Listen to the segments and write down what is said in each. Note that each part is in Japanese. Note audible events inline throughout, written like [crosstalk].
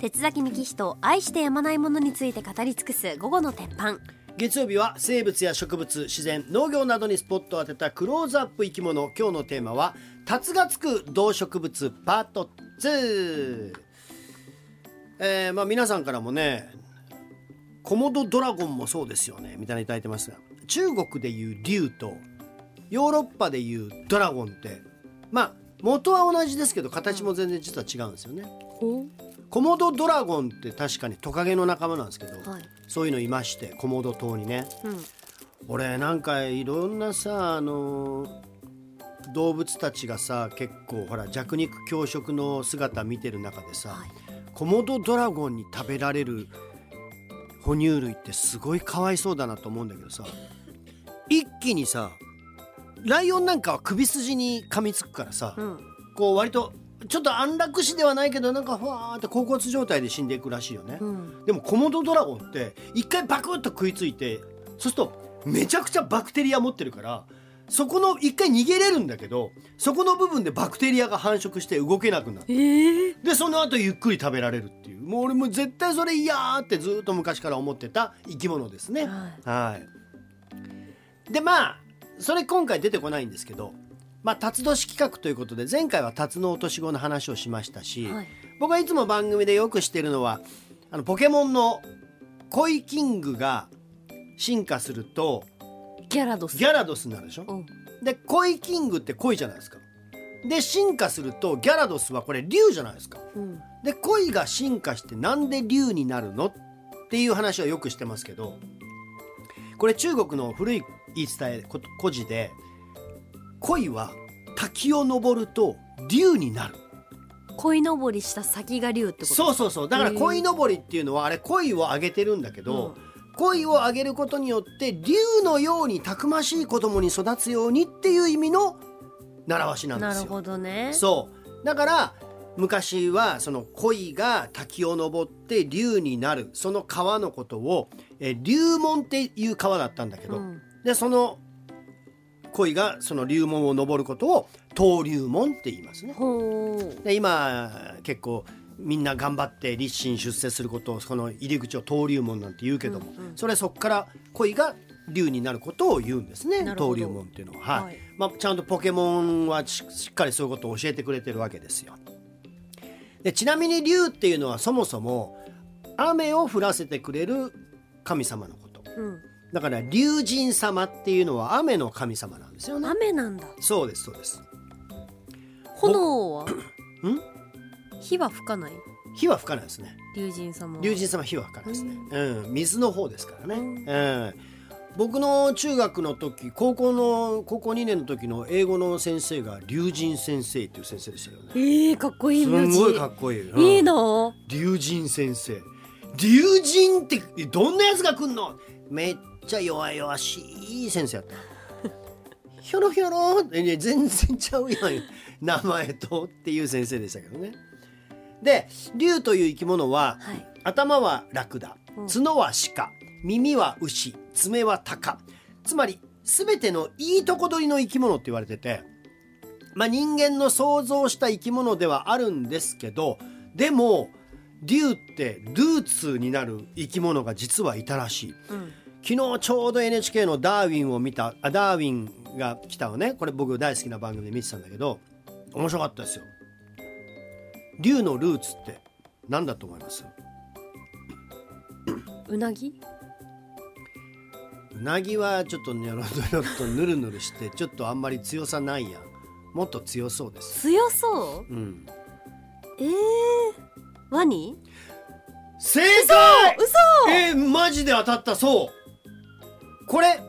鉄崎幹人愛してやまないものについて語り尽くす午後の鉄板。月曜日は生物や植物自然農業などにスポットを当てたクローズアップ生き物。今日のテーマは「竜がつく動植物パート2」えー、まあ皆さんからもねコモドドラゴンもそうですよね。みたいな頂いてますが中国でいう竜とヨーロッパでいうドラゴンってまあ元は同じですけど形も全然実は違うんですよね。コモドドラゴンって確かにトカゲの仲間なんですけど、はい。そういうのいましてコモド島にね。うん。俺なんかいろんなさあの動物たちがさ結構ほら弱肉強食の姿見てる中でさ、はい。コモドドラゴンに食べられる哺乳類ってすごいかわいそうだなと思うんだけどさ一気にさライオンなんかは首筋に噛みつくからさ、うん。こう割とちょっと安楽死ではないけどなんかふわーって甲骨状態で死んでいくらしいよね。うん。でもコモドドラゴンって一回バクッと食いついてそうするとめちゃくちゃバクテリア持ってるからそこの一回逃げれるんだけどそこの部分でバクテリアが繁殖して動けなくなる。えー、でその後ゆっくり食べられるっていう。もう俺も絶対それ嫌ーってずっと昔から思ってた生き物ですね。はい。はい、でまあそれ今回出てこないんですけどまあ辰年企画ということで前回は辰の落とし子の話をしましたし、はい。僕はいつも番組でよくしてるのはあのポケモンのコイキングが進化するとギャラドス。ギャラドスになるでしょ？うん。でコイキングってコイじゃないですか。で進化するとギャラドスはこれ竜じゃないですか。うん。でコイが進化してなんで竜になるのっていう話はよくしてますけどこれ中国の古い言い伝えこ故事で恋は滝を登ると竜になる。鯉のぼりした先が竜ってこと？そうそうそう。だから鯉のぼりっていうのはあれ鯉をあげてるんだけど、鯉をあげることによって竜のようにたくましい子供に育つようにっていう意味の習わしなんですよ。なるほどね。そう。だから昔はその鯉が滝を登って竜になる。その川のことをえ竜門っていう川だったんだけど、うん。でその鯉がその竜門を登ることを登竜門って言いますね。で今結構みんな頑張って立身出世することをその入り口を登竜門なんて言うけども、うんうん。それそこから鯉が竜になることを言うんですね登竜門っていうのは、はい。はいまあ、ちゃんとポケモンはししっかりそういうことを教えてくれてるわけですよ。でちなみに竜っていうのはそもそも雨を降らせてくれる神様のこと。うんだから竜神様っていうのは雨の神様なんですよね。雨なんだ。そうですそうです。炎は？ん？火は吹かない？火は吹かないですね。龍神様は。龍神様火は吹かないですね、うん、水の方ですからね、ううん。僕の中学の時高校の高校2年の時の英語の先生が龍神先生っていう先生でしたよね。えー、かっこいいすごいかっこいい、うん。いいの？龍神先生。龍神ってどんなやつが来んの？めっちゃ弱々しい先生やった。[laughs] ひょろひょろってね全然ちゃうやん名前とっていう先生でしたけどね。で龍という生き物ははい。頭はラクダうん。角は鹿耳は牛爪は鷹。つまり全てのいいとこ取りの生き物って言われててまあ人間の想像した生き物ではあるんですけどでも竜ってルーツになる生き物が実はいたらしい。うん。昨日ちょうど NHK のダーウィンを見たあダーウィンが来たのね。これ僕大好きな番組で見てたんだけど面白かったですよ。竜のルーツって何だと思います？うなぎ？うなぎはちょっとニョロニョロっとぬるぬるして [laughs] ちょっとあんまり強さないやん。もっと強そうです。強そう？うん。えー、ワニ？正解！嘘！えー、マジで当たった。そう。これ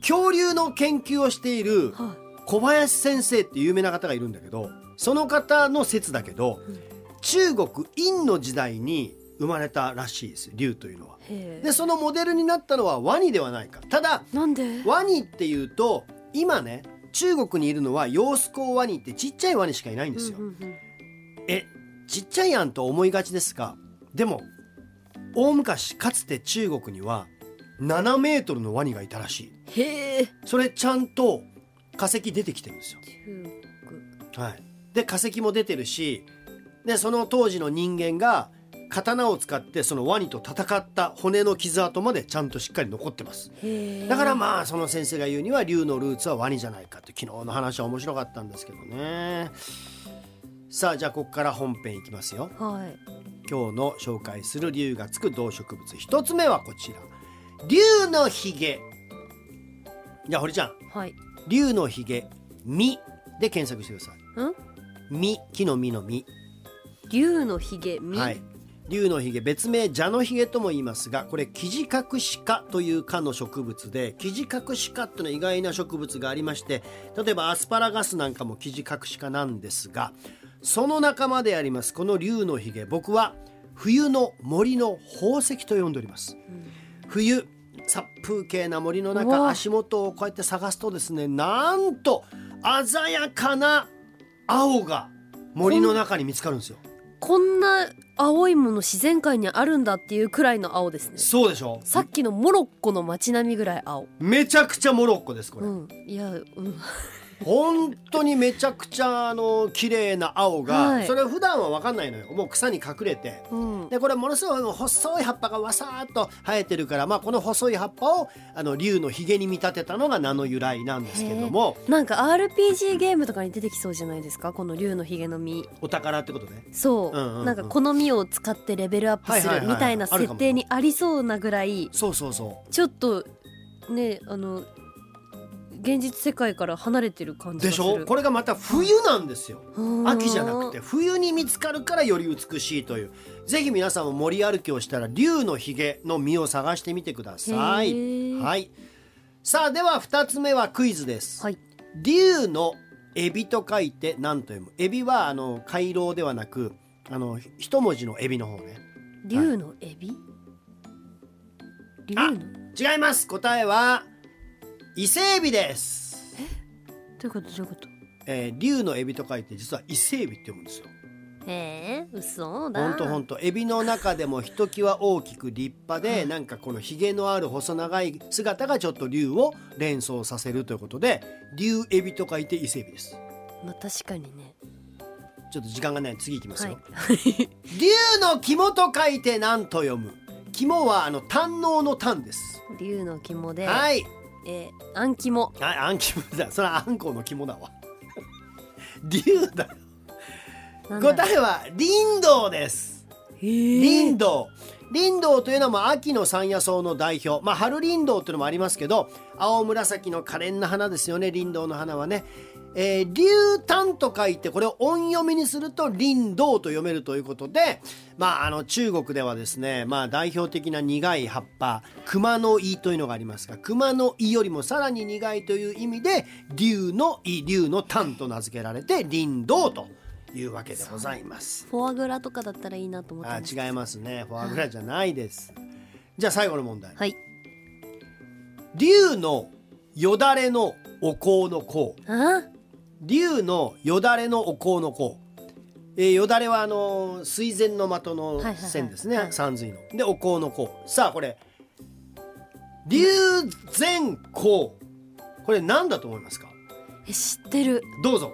恐竜の研究をしているは小林先生って有名な方がいるんだけどその方の説だけど、うん。中国殷の時代に生まれたらしいです竜というのは。でそのモデルになったのはワニではないか。ただなんで？ワニっていうと今ね中国にいるのはヨースコウワニってちっちゃいワニしかいないんですよ。うんうんうん。えちっちゃいやんと思いがちですがでも大昔かつて中国には7メートルのワニがいたらしい。へえ。それちゃんと化石出てきてるんですよ。中はい、で化石も出てるしでその当時の人間が刀を使ってそのワニと戦った骨の傷跡までちゃんとしっかり残ってます。だからまあその先生が言うには竜のルーツはワニじゃないかって昨日の話は面白かったんですけどねさあじゃあここから本編いきますよ。はい。今日の紹介する竜がつく動植物一つ目はこちら。竜のひげじゃあ堀ちゃん。はい。竜のひげ実で検索してください。ん？実木の実の実。竜のひげみ、はい。竜のひげ別名蛇のひげとも言いますがこれキジカクシ科という科の植物でキジカクシ科っていうのは意外な植物がありまして例えばアスパラガスなんかもキジカクシ科なんですがその仲間であります。この竜のひげ。僕は冬の森の宝石と呼んでおります、冬殺風景な森のう中わ。足元をこうやって探すとですねなんと鮮やかな青が森の中に見つかるんですよ。こんな青いもの自然界にあるんだっていうくらいの青ですね。そうでしょ？さっきのモロッコの街並みぐらい青。めちゃくちゃモロッコですこれ、うん。いやうん本当にめちゃくちゃあの綺麗な青が、はい。それ普段は分かんないのよ。もう草に隠れて。うん。でこれものすごい細い葉っぱがわさーっと生えてるから、まあ、この細い葉っぱをあの竜のひげに見立てたのが名の由来なんですけども。なんか RPG ゲームとかに出てきそうじゃないですか？この竜のひげの実。お宝ってことね。そう,、うんうんうん。なんかこの実を使ってレベルアップするみたいな設定にありそうなぐらいそうそうそちょっとねあの現実世界から離れてる感じがする。しょ？これがまた冬なんですよ。うん。秋じゃなくて冬に見つかるからより美しいという。ぜひ皆さんも森歩きをしたら竜のひげの実を探してみてください。はい。さあでは2つ目はクイズです、はい。竜のエビと書いて何と読む？エビはあの回廊ではなくあの一文字のエビの方ね。竜のエビ？竜あの？違います。答えは伊勢エビです、どういうこと？どういうこと？えー竜のエビと書いて実は伊勢エビって読むんですよ。へえ嘘だ。ほんとほんと。エビの中でもひときわ大きく立派でなんかこのひげのある細長い姿がちょっと竜を連想させるということで竜エビと書いて伊勢エビです。まあ確かにね。ちょっと時間がない次いきますはよ、い。[laughs] 竜の肝と書いて何と読む。肝はあの胆のの胆です。竜の肝で、はいえー、あん肝。ああん肝だ。それはあんこうの肝だわ。竜だなんだ答えは林道です。林道。林道というのはまあ秋の山野草の代表、まあ、春林道というのもありますけど青紫の可憐な花ですよね林道の花はね、えー、竜丹と書いてこれを音読みにすると林道と読めるということで、まあ、あの中国ではですね、まあ、代表的な苦い葉っぱ熊の胃というのがありますが熊の胃よりもさらに苦いという意味で竜の胃竜の丹と名付けられて林道というわけでございます。フォアグラとかだったらいいなと思ってあ違いますね。フォアグラじゃないです。じゃあ最後の問題。はい。竜のよだれのお香の香。あ竜のよだれのお香の香。えーよだれはあのー水前の的の線ですね、はい。山水の。でお香の香。さあこれ。竜前香。これ何だと思いますか？え知ってる。どうぞ。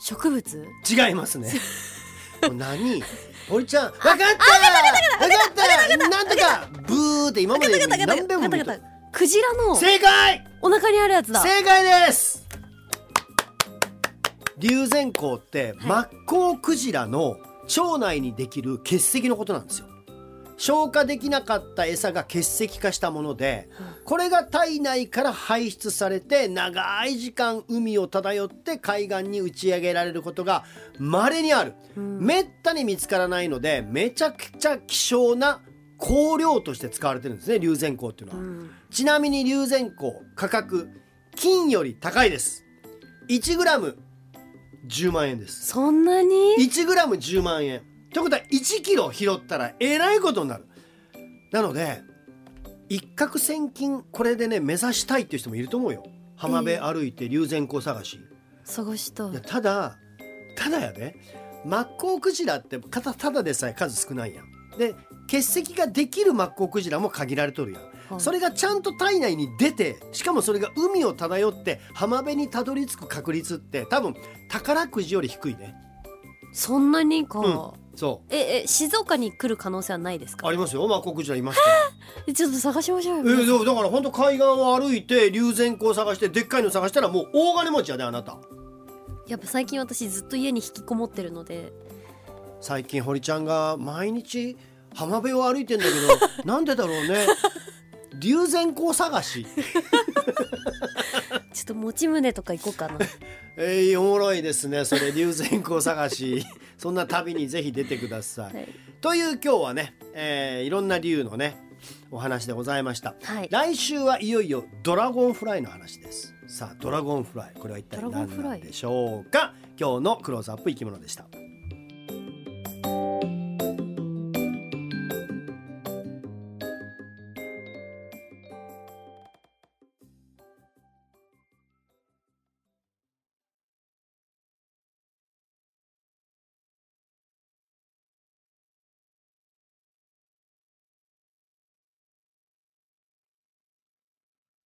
植物？違いますね。[laughs] 何？堀ちゃん分かった分かったなんとかブー。って今まで何遍も見たクジラの正解お腹にあるやつだ正解です龍涎香ってマッコウクジラの腸内にできる結石のことなんですよ。消化できなかった餌が結石化したものでこれが体内から排出されて長い時間海を漂って海岸に打ち上げられることが稀にある、めったに見つからないのでめちゃくちゃ希少な香料として使われてるんですね龍涎香っていうのは、うん。ちなみに龍涎香価格金より高いです 1g10 万円です。そんなに？1g10 万円ということは1キロ拾ったらえらいことになる。なので一攫千金これでね目指したいっていう人もいると思うよ。浜辺歩いて龍涎香探し、探したただただやで。マッコウクジラってただただでさえ数少ないやんで結石ができるマッコウクジラも限られとるやん。はい。それがちゃんと体内に出てしかもそれが海を漂って浜辺にたどり着く確率って多分宝くじより低いね。そんなにか、うん。そええ静岡に来る可能性はないですか？うありますよ。マッコウクジラいますからえちょっと探しましょうよ。えー、だだから本当海岸を歩いて龍涎香探してでっかいの探したらもう大金持ちやであなた。やっぱ最近私ずっと家に引きこもってるので最近堀ちゃんが毎日浜辺を歩いてんだけど [laughs] なんでだろうね。龍涎香探し。[laughs] ちょっと持ち胸とか行こうかな。[laughs] えー、おもろいですね。それ龍涎香探し。そんな旅にぜひ出てください、はい。という今日はね、えーいろんな竜のねお話でございました、はい。来週はいよいよドラゴンフライの話です。さあドラゴンフライ。これは一体何なんでしょうか？今日のクローズアップ生き物でした